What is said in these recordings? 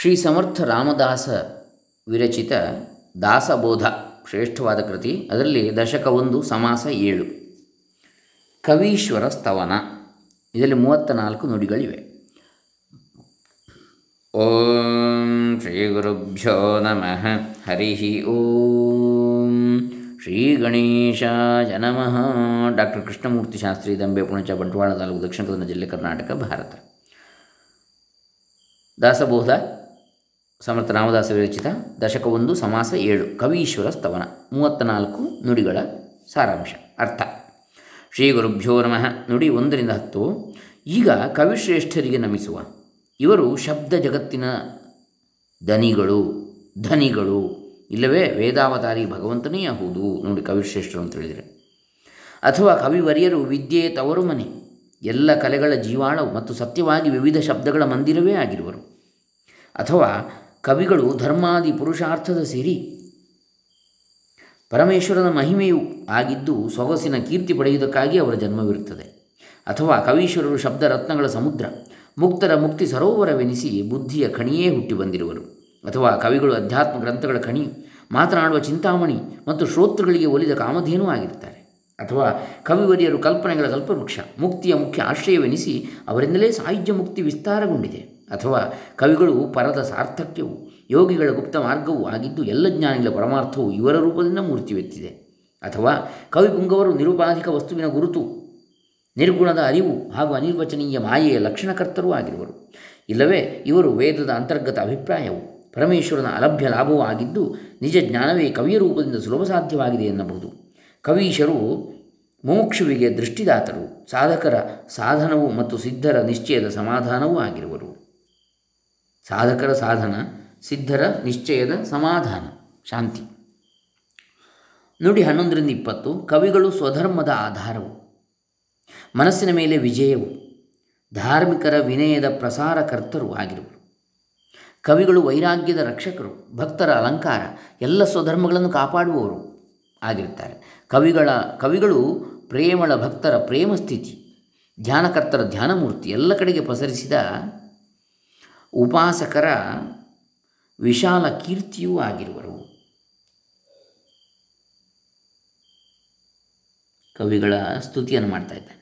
ಶ್ರೀ ಸಮರ್ಥ ರಾಮದಾಸ ವಿರಚಿತ ದಾಸಬೋಧ ಶ್ರೇಷ್ಠವಾದ ಕೃತಿ. ಅದರಲ್ಲಿ ದಶಕ ಒಂದು, ಸಮಾಸ ಏಳು. ಕವೀಶ್ವರ ಸ್ತವನ. ಇದರಲ್ಲಿ ಮೂವತ್ತ ನಾಲ್ಕು ನುಡಿಗಳಿವೆ. ಓಂ ಶ್ರೀ ಗುರುಭ್ಯೋ ನಮಃ. ಹರಿ ಓಂ. ಶ್ರೀ ಗಣೇಶ ನಮಃ. ಡಾಕ್ಟರ್ ಕೃಷ್ಣಮೂರ್ತಿ ಶಾಸ್ತ್ರಿ ದಂಬೆ ಪುಣಚ ಬಂಟ್ವಾಳ ತಾಲೂಕು ದಕ್ಷಿಣ ಕನ್ನಡ ಜಿಲ್ಲೆ ಕರ್ನಾಟಕ, ಭಾರತ. ದಾಸಬೋಧ. ಸಮರ್ಥ ರಾಮದಾಸ ವಿರಚಿತ ದಶಕ ಒಂದು ಸಮಾಸ ಏಳು ಕವೀಶ್ವರ ಸ್ತವನ ಮೂವತ್ತ ನಾಲ್ಕು ನುಡಿಗಳ ಸಾರಾಂಶ. ಅರ್ಥ. ಶ್ರೀ ಗುರುಭ್ಯೋ ನಮಃ. ನುಡಿ ಒಂದರಿಂದ ಹತ್ತು. ಈಗ ಕವಿಶ್ರೇಷ್ಠರಿಗೆ ನಮಿಸುವ. ಇವರು ಶಬ್ದ ಜಗತ್ತಿನ ದನಿಗಳು ಧನಿಗಳು. ಇಲ್ಲವೇ ವೇದಾವತಾರಿ ಭಗವಂತನೇ ಹೌದು. ನೋಡಿ ಕವಿಶ್ರೇಷ್ಠರು ಅಂತ ಹೇಳಿದರೆ. ಅಥವಾ ಕವಿವರಿಯರು ವಿದ್ಯೆ ತವರು ಮನೆ. ಎಲ್ಲ ಕಲೆಗಳ ಜೀವಾಳವು ಮತ್ತು ಸತ್ಯವಾಗಿ ವಿವಿಧ ಶಬ್ದಗಳ ಮಂದಿರವೇ ಆಗಿರುವರು. ಅಥವಾ ಕವಿಗಳು ಧರ್ಮಾದಿ ಪುರುಷಾರ್ಥದ ಸಿರಿ ಪರಮೇಶ್ವರನ ಮಹಿಮೆಯು ಆಗಿದ್ದು ಸೊಗಸಿನ ಕೀರ್ತಿ ಪಡೆಯುವುದಕ್ಕಾಗಿ ಅವರ ಜನ್ಮವಿರುತ್ತದೆ. ಅಥವಾ ಕವೀಶ್ವರರು ಶಬ್ದ ರತ್ನಗಳ ಸಮುದ್ರ, ಮುಕ್ತರ ಮುಕ್ತಿ ಸರೋವರವೆನಿಸಿ ಬುದ್ಧಿಯ ಖಣಿಯೇ ಹುಟ್ಟಿ ಬಂದಿರುವರು. ಅಥವಾ ಕವಿಗಳು ಅಧ್ಯಾತ್ಮ ಗ್ರಂಥಗಳ ಖಣಿ, ಮಾತನಾಡುವ ಚಿಂತಾಮಣಿ ಮತ್ತು ಶ್ರೋತೃಗಳಿಗೆ ಒಲಿದ ಕಾಮಧೇನೂ ಆಗಿರ್ತಾರೆ ಅಥವಾ ಕವಿವರಿಯರು ಕಲ್ಪನೆಗಳ ಕಲ್ಪವೃಕ್ಷ, ಮುಕ್ತಿಯ ಮುಖ್ಯ ಆಶ್ರಯವೆನಿಸಿ ಅವರಿಂದಲೇ ಸಾಹಿತ್ಯ ಮುಕ್ತಿ ವಿಸ್ತಾರಗೊಂಡಿದೆ. ಅಥವಾ ಕವಿಗಳು ಪರದ ಸಾರ್ಥಕ್ಯವು, ಯೋಗಿಗಳ ಗುಪ್ತ ಮಾರ್ಗವೂ ಆಗಿದ್ದು ಎಲ್ಲ ಜ್ಞಾನಿಗಳ ಪರಮಾರ್ಥವು ಇವರ ರೂಪದಿಂದ ಮೂರ್ತಿವೆತ್ತಿದೆ. ಅಥವಾ ಕವಿಪುಂಗವರು ನಿರುಪಾಧಿಕ ವಸ್ತುವಿನ ಗುರುತು, ನಿರ್ಗುಣದ ಅರಿವು ಹಾಗೂ ಅನಿರ್ವಚನೀಯ ಮಾಯೆಯ ಲಕ್ಷಣಕರ್ತರೂ ಆಗಿರುವರು. ಇಲ್ಲವೇ, ಇವರು ವೇದದ ಅಂತರ್ಗತ ಅಭಿಪ್ರಾಯವು ಪರಮೇಶ್ವರನ ಅಲಭ್ಯ ಲಾಭವೂ ಆಗಿದ್ದು ನಿಜ ಜ್ಞಾನವೇ ಕವಿಯ ರೂಪದಿಂದ ಸುಲಭ ಸಾಧ್ಯವಾಗಿದೆ ಎನ್ನಬಹುದು. ಕವೀಶರು ಮುಮುಕ್ಷುವಿಗೆ ದೃಷ್ಟಿದಾತರು, ಸಾಧಕರ ಸಾಧನವು ಮತ್ತು ಸಿದ್ಧರ ನಿಶ್ಚಯದ ಸಮಾಧಾನವೂ ಆಗಿರುವರು. ಸಾಧಕರ ಸಾಧನ, ಸಿದ್ಧರ ನಿಶ್ಚಯದ ಸಮಾಧಾನ, ಶಾಂತಿ. ನುಡಿ ಹನ್ನೊಂದರಿಂದ ಇಪ್ಪತ್ತು, ಕವಿಗಳು ಸ್ವಧರ್ಮದ ಆಧಾರವು. ಮನಸ್ಸಿನ ಮೇಲೆ ವಿಜಯವು. ಧಾರ್ಮಿಕರ ವಿನಯದ ಪ್ರಸಾರಕರ್ತರು ಆಗಿರುವರು. ಕವಿಗಳು ವೈರಾಗ್ಯದ ರಕ್ಷಕರು, ಭಕ್ತರ ಅಲಂಕಾರ, ಎಲ್ಲ ಸ್ವಧರ್ಮಗಳನ್ನು ಕಾಪಾಡುವವರು ಆಗಿರುತ್ತಾರೆ. ಕವಿಗಳ, ಕವಿಗಳು ಪ್ರೇಮಳ ಭಕ್ತರ ಪ್ರೇಮ ಸ್ಥಿತಿ ಧ್ಯಾನಕರ್ತರ ಧ್ಯಾನಮೂರ್ತಿ, ಎಲ್ಲ ಕಡೆಗೆ ಪಸರಿಸಿದ ಉಪಾಸಕರ ವಿಶಾಲ ಕೀರ್ತಿಯೂ ಆಗಿರುವರು. ಕವಿಗಳ ಸ್ತುತಿಯನ್ನು ಮಾಡ್ತಾ ಇದ್ದಾನೆ.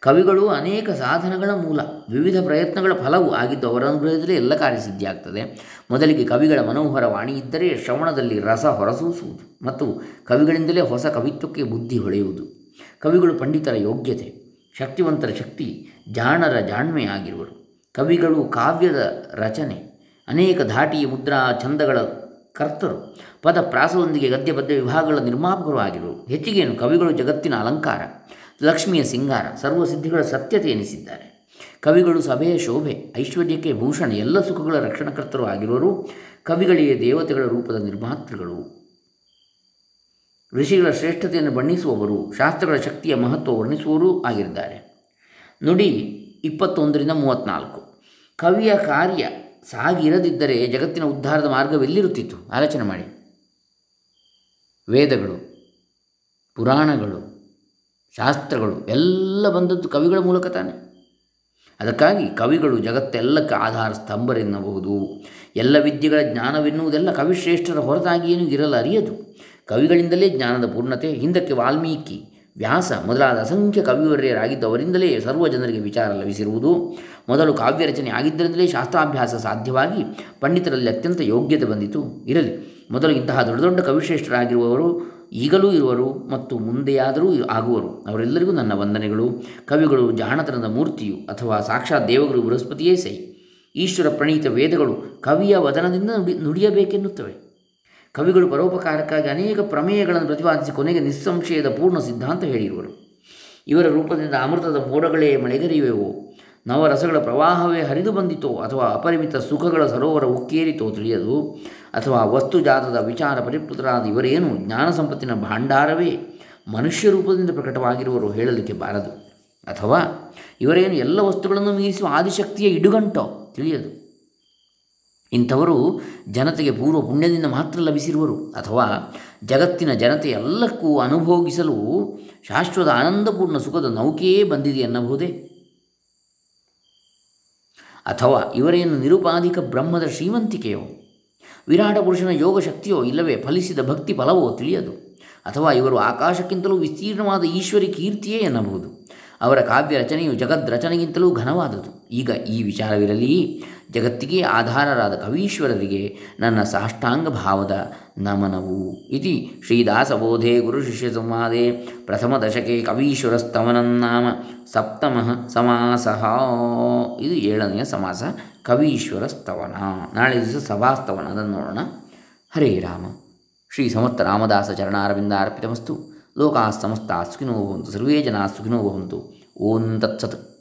ಕವಿಗಳು ಅನೇಕ ಸಾಧನಗಳ ಮೂಲ, ವಿವಿಧ ಪ್ರಯತ್ನಗಳ ಫಲವು ಆಗಿದ್ದು ಅವರ ಅನುಗ್ರಹದಲ್ಲಿ ಎಲ್ಲ ಕಾರ್ಯಸಿದ್ಧಿಯಾಗ್ತದೆ ಮೊದಲಿಗೆ ಕವಿಗಳ ಮನೋಹರ ವಾಣಿ ಇದ್ದರೆ ಶ್ರವಣದಲ್ಲಿ ರಸ ಹೊರಸೂಸುವುದು ಮತ್ತು ಕವಿಗಳಿಂದಲೇ ಹೊಸ ಕವಿತ್ವಕ್ಕೆ ಬುದ್ಧಿ ಹೊಳೆಯುವುದು. ಕವಿಗಳು ಪಂಡಿತರ ಯೋಗ್ಯತೆ, ಶಕ್ತಿವಂತರ ಶಕ್ತಿ, ಜಾಣರ ಜಾಣ್ಮೆ ಆಗಿರುವರು. ಕವಿಗಳು ಕಾವ್ಯದ ರಚನೆ. ಅನೇಕ ಧಾಟಿ ಮುದ್ರಾ ಛಂದಗಳ ಕರ್ತರು. ಪದ ಪ್ರಾಸದೊಂದಿಗೆ ಗದ್ಯ ಪದ್ಯ ವಿಭಾಗಗಳ ನಿರ್ಮಾಪಕರು ಆಗಿರು. ಹೆಚ್ಚಿಗೆಯನ್ನು ಕವಿಗಳು ಜಗತ್ತಿನ ಅಲಂಕಾರ, ಲಕ್ಷ್ಮಿಯ ಸಿಂಗಾರ, ಸರ್ವಸಿದ್ಧಿಗಳ ಸತ್ಯತೆ ಎನಿಸಿದ್ದಾರೆ. ಕವಿಗಳು ಸಭೆಯ ಶೋಭೆ, ಐಶ್ವರ್ಯಕ್ಕೆ ಭೂಷಣ, ಎಲ್ಲ ಸುಖಗಳ ರಕ್ಷಣಕರ್ತರು ಆಗಿರುವರು. ಕವಿಗಳಿಗೆ ದೇವತೆಗಳ ರೂಪದ ನಿರ್ಮಾತೃಗಳು. ಋಷಿಗಳ ಶ್ರೇಷ್ಠತೆಯನ್ನು ಬಣ್ಣಿಸುವವರು, ಶಾಸ್ತ್ರಗಳ ಶಕ್ತಿಯ ಮಹತ್ವ ವರ್ಣಿಸುವವರೂ ಆಗಿದ್ದಾರೆ. ನುಡಿ ಇಪ್ಪತ್ತೊಂದರಿಂದ ಮೂವತ್ತ್ನಾಲ್ಕು ಕವಿಯ ಕಾರ್ಯ ಸಾಗಿರದಿದ್ದರೆ ಜಗತ್ತಿನ ಉದ್ಧಾರದ ಮಾರ್ಗವೆಲ್ಲಿರುತ್ತಿತ್ತು? ಆಲೋಚನೆ ಮಾಡಿ. ವೇದಗಳು, ಪುರಾಣಗಳು, ಶಾಸ್ತ್ರಗಳು ಎಲ್ಲ ಬಂದದ್ದು ಕವಿಗಳ ಮೂಲಕ ತಾನೆ. ಅದಕ್ಕಾಗಿ ಕವಿಗಳು ಜಗತ್ತೆಲ್ಲಕ್ಕೆ ಆಧಾರ ಸ್ತಂಭರೆನ್ನಬಹುದು. ಎಲ್ಲ ವಿದ್ಯೆಗಳ ಜ್ಞಾನವೆನ್ನುವುದೆಲ್ಲ ಕವಿಶ್ರೇಷ್ಠರ ಹೊರತಾಗಿ ಏನೂ ಇರಲು ಅರಿಯದು ಕವಿಗಳಿಂದಲೇ ಜ್ಞಾನದ ಪೂರ್ಣತೆ, ಹಿಂದಕ್ಕೆ ವಾಲ್ಮೀಕಿ ವ್ಯಾಸ, ಮೊದಲಾದ ಅಸಂಖ್ಯ ಕವಿವರ್ಯರಾಗಿದ್ದವರಿಂದಲೇ ಸರ್ವ ಜನರಿಗೆ ವಿಚಾರ ಲಭಿಸಿರುವುದು. ಮೊದಲು ಕಾವ್ಯ ರಚನೆ ಆಗಿದ್ದರಿಂದಲೇ ಶಾಸ್ತ್ರಾಭ್ಯಾಸ ಸಾಧ್ಯವಾಗಿ ಪಂಡಿತರಲ್ಲಿ ಅತ್ಯಂತ ಯೋಗ್ಯತೆ ಬಂದಿತು. ಇರಲಿ, ಮೊದಲು ಇಂತಹ ದೊಡ್ಡ ದೊಡ್ಡ ಕವಿಶ್ರೇಷ್ಠರಾಗಿರುವವರು ಈಗಲೂ ಇರುವರು ಮತ್ತು ಮುಂದೆಯಾದರೂ ಆಗುವರು. ಅವರೆಲ್ಲರಿಗೂ ನನ್ನ ವಂದನೆಗಳು. ಕವಿಗಳು ಜಾಣತನದ ಮೂರ್ತಿಯು ಅಥವಾ ಸಾಕ್ಷಾತ್ ದೇವಗಳು ಬೃಹಸ್ಪತಿಯೇ ಸೈ ಈಶ್ವರ ಪ್ರಣೀತ ವೇದಗಳು ಕವಿಯ ವದನದಿಂದ ನುಡಿ, ನುಡಿಯಬೇಕೆನ್ನುತ್ತವೆ. ಕವಿಗಳು ಪರೋಪಕಾರಕ್ಕಾಗಿ ಅನೇಕ ಪ್ರಮೇಯಗಳನ್ನು ಪ್ರತಿಪಾದಿಸಿ ಕೊನೆಗೆ ನಿಸ್ಸಂಶಯದ ಪೂರ್ಣ ಸಿದ್ಧಾಂತ ಹೇಳಿರುವರು. ಇವರ ರೂಪದಿಂದ ಅಮೃತದ ಮೋಡಗಳೇ ಮಳೆಗರಿಯುವೆವೋ? ನವರಸಗಳ ಪ್ರವಾಹವೇ ಹರಿದು ಬಂದಿತೋ? ಅಥವಾ ಅಪರಿಮಿತ ಸುಖಗಳ ಸರೋವರ ಉಕ್ಕೇರಿತೋ ತಿಳಿಯದು? ಅಥವಾ ವಸ್ತುಜಾತದ ವಿಚಾರ ಪರಿಪುತ್ರರಾದ ಇವರೇನು? ಜ್ಞಾನ ಸಂಪತ್ತಿನ ಭಾಂಡಾರವೇ? ಮನುಷ್ಯ ರೂಪದಿಂದ ಪ್ರಕಟವಾಗಿರುವರು ಹೇಳಲಿಕ್ಕೆ ಬಾರದು. ಅಥವಾ ಇವರೇನು ಎಲ್ಲ ವಸ್ತುಗಳನ್ನು ಮೀರಿಸುವ ಆದಿಶಕ್ತಿಯ ಇಡುಗಂಟೋ? ತಿಳಿಯದು. ಇಂಥವರು ಜನತೆಗೆ ಪೂರ್ವ ಪುಣ್ಯದಿಂದ ಮಾತ್ರ ಲಭಿಸಿರುವರು. ಅಥವಾ ಜಗತ್ತಿನ ಜನತೆ ಎಲ್ಲಕ್ಕೂ ಅನುಭೋಗಿಸಲು ಶಾಶ್ವತ ಆನಂದಪೂರ್ಣ ಸುಖದ ನೌಕೆಯೇ ಬಂದಿದೆ ಎನ್ನಬಹುದೇ? ಅಥವಾ ಇವರೇನು ನಿರುಪಾಧಿಕ ಬ್ರಹ್ಮದ ಶ್ರೀಮಂತಿಕೆಯೋ? ವಿರಾಟ ಪುರುಷನ ಯೋಗ ಶಕ್ತಿಯೋ ಇಲ್ಲವೇ ಫಲಿಸಿದ ಭಕ್ತಿ ಫಲವೋ ತಿಳಿಯದು. ಅಥವಾ ಇವರು ಆಕಾಶಕ್ಕಿಂತಲೂ ವಿಸ್ತೀರ್ಣವಾದ ಈಶ್ವರಿ ಕೀರ್ತಿಯೇ ಎನ್ನಬಹುದು. ಅವರ ಕಾವ್ಯ ರಚನೆಯು ಜಗದ್ ರಚನೆಗಿಂತಲೂ ಘನವಾದುದು. ಈಗ ಈ ವಿಚಾರವಿರಲಿ, ಜಗತ್ತಿಗೆ ಆಧಾರರಾದ ಕವೀಶ್ವರರಿಗೆ ನನ್ನ ಸಾಷ್ಟಾಂಗ ಭಾವದ ನಮನವು. ಇತಿ ಶ್ರೀದಾಸಬೋಧೆ ಗುರು ಶಿಷ್ಯ ಸಂವಾದೆ ಪ್ರಥಮ ದಶಕೆ ಕವೀಶ್ವರಸ್ತವನನ್ನಾಮ ಸಪ್ತಮ ಸಮಾಸ. ಇದು ಏಳನೆಯ ಸಮಾಸ ಕವೀಶ್ವರಸ್ತವನ ನಾಳೆ ದಿವಸ ಸಭಾಸ್ತವನ ಅದನ್ನು ನೋಡೋಣ. ಹರೇ ರಾಮ. ಶ್ರೀ ಸಮರ್ಥ ರಾಮದಾಸ ಚರಣಾರವಿಂದ ಅರ್ಪಿತಮಸ್ತು ಲೋಕಾ ಸಮಸ್ತ ಸುಖಿನೋ ಭವಂತು ಸರ್ವೇ ಜನ ಸುಖಿನೋ ಭವಂತು. ಓಂ ತತ್ಸತ್.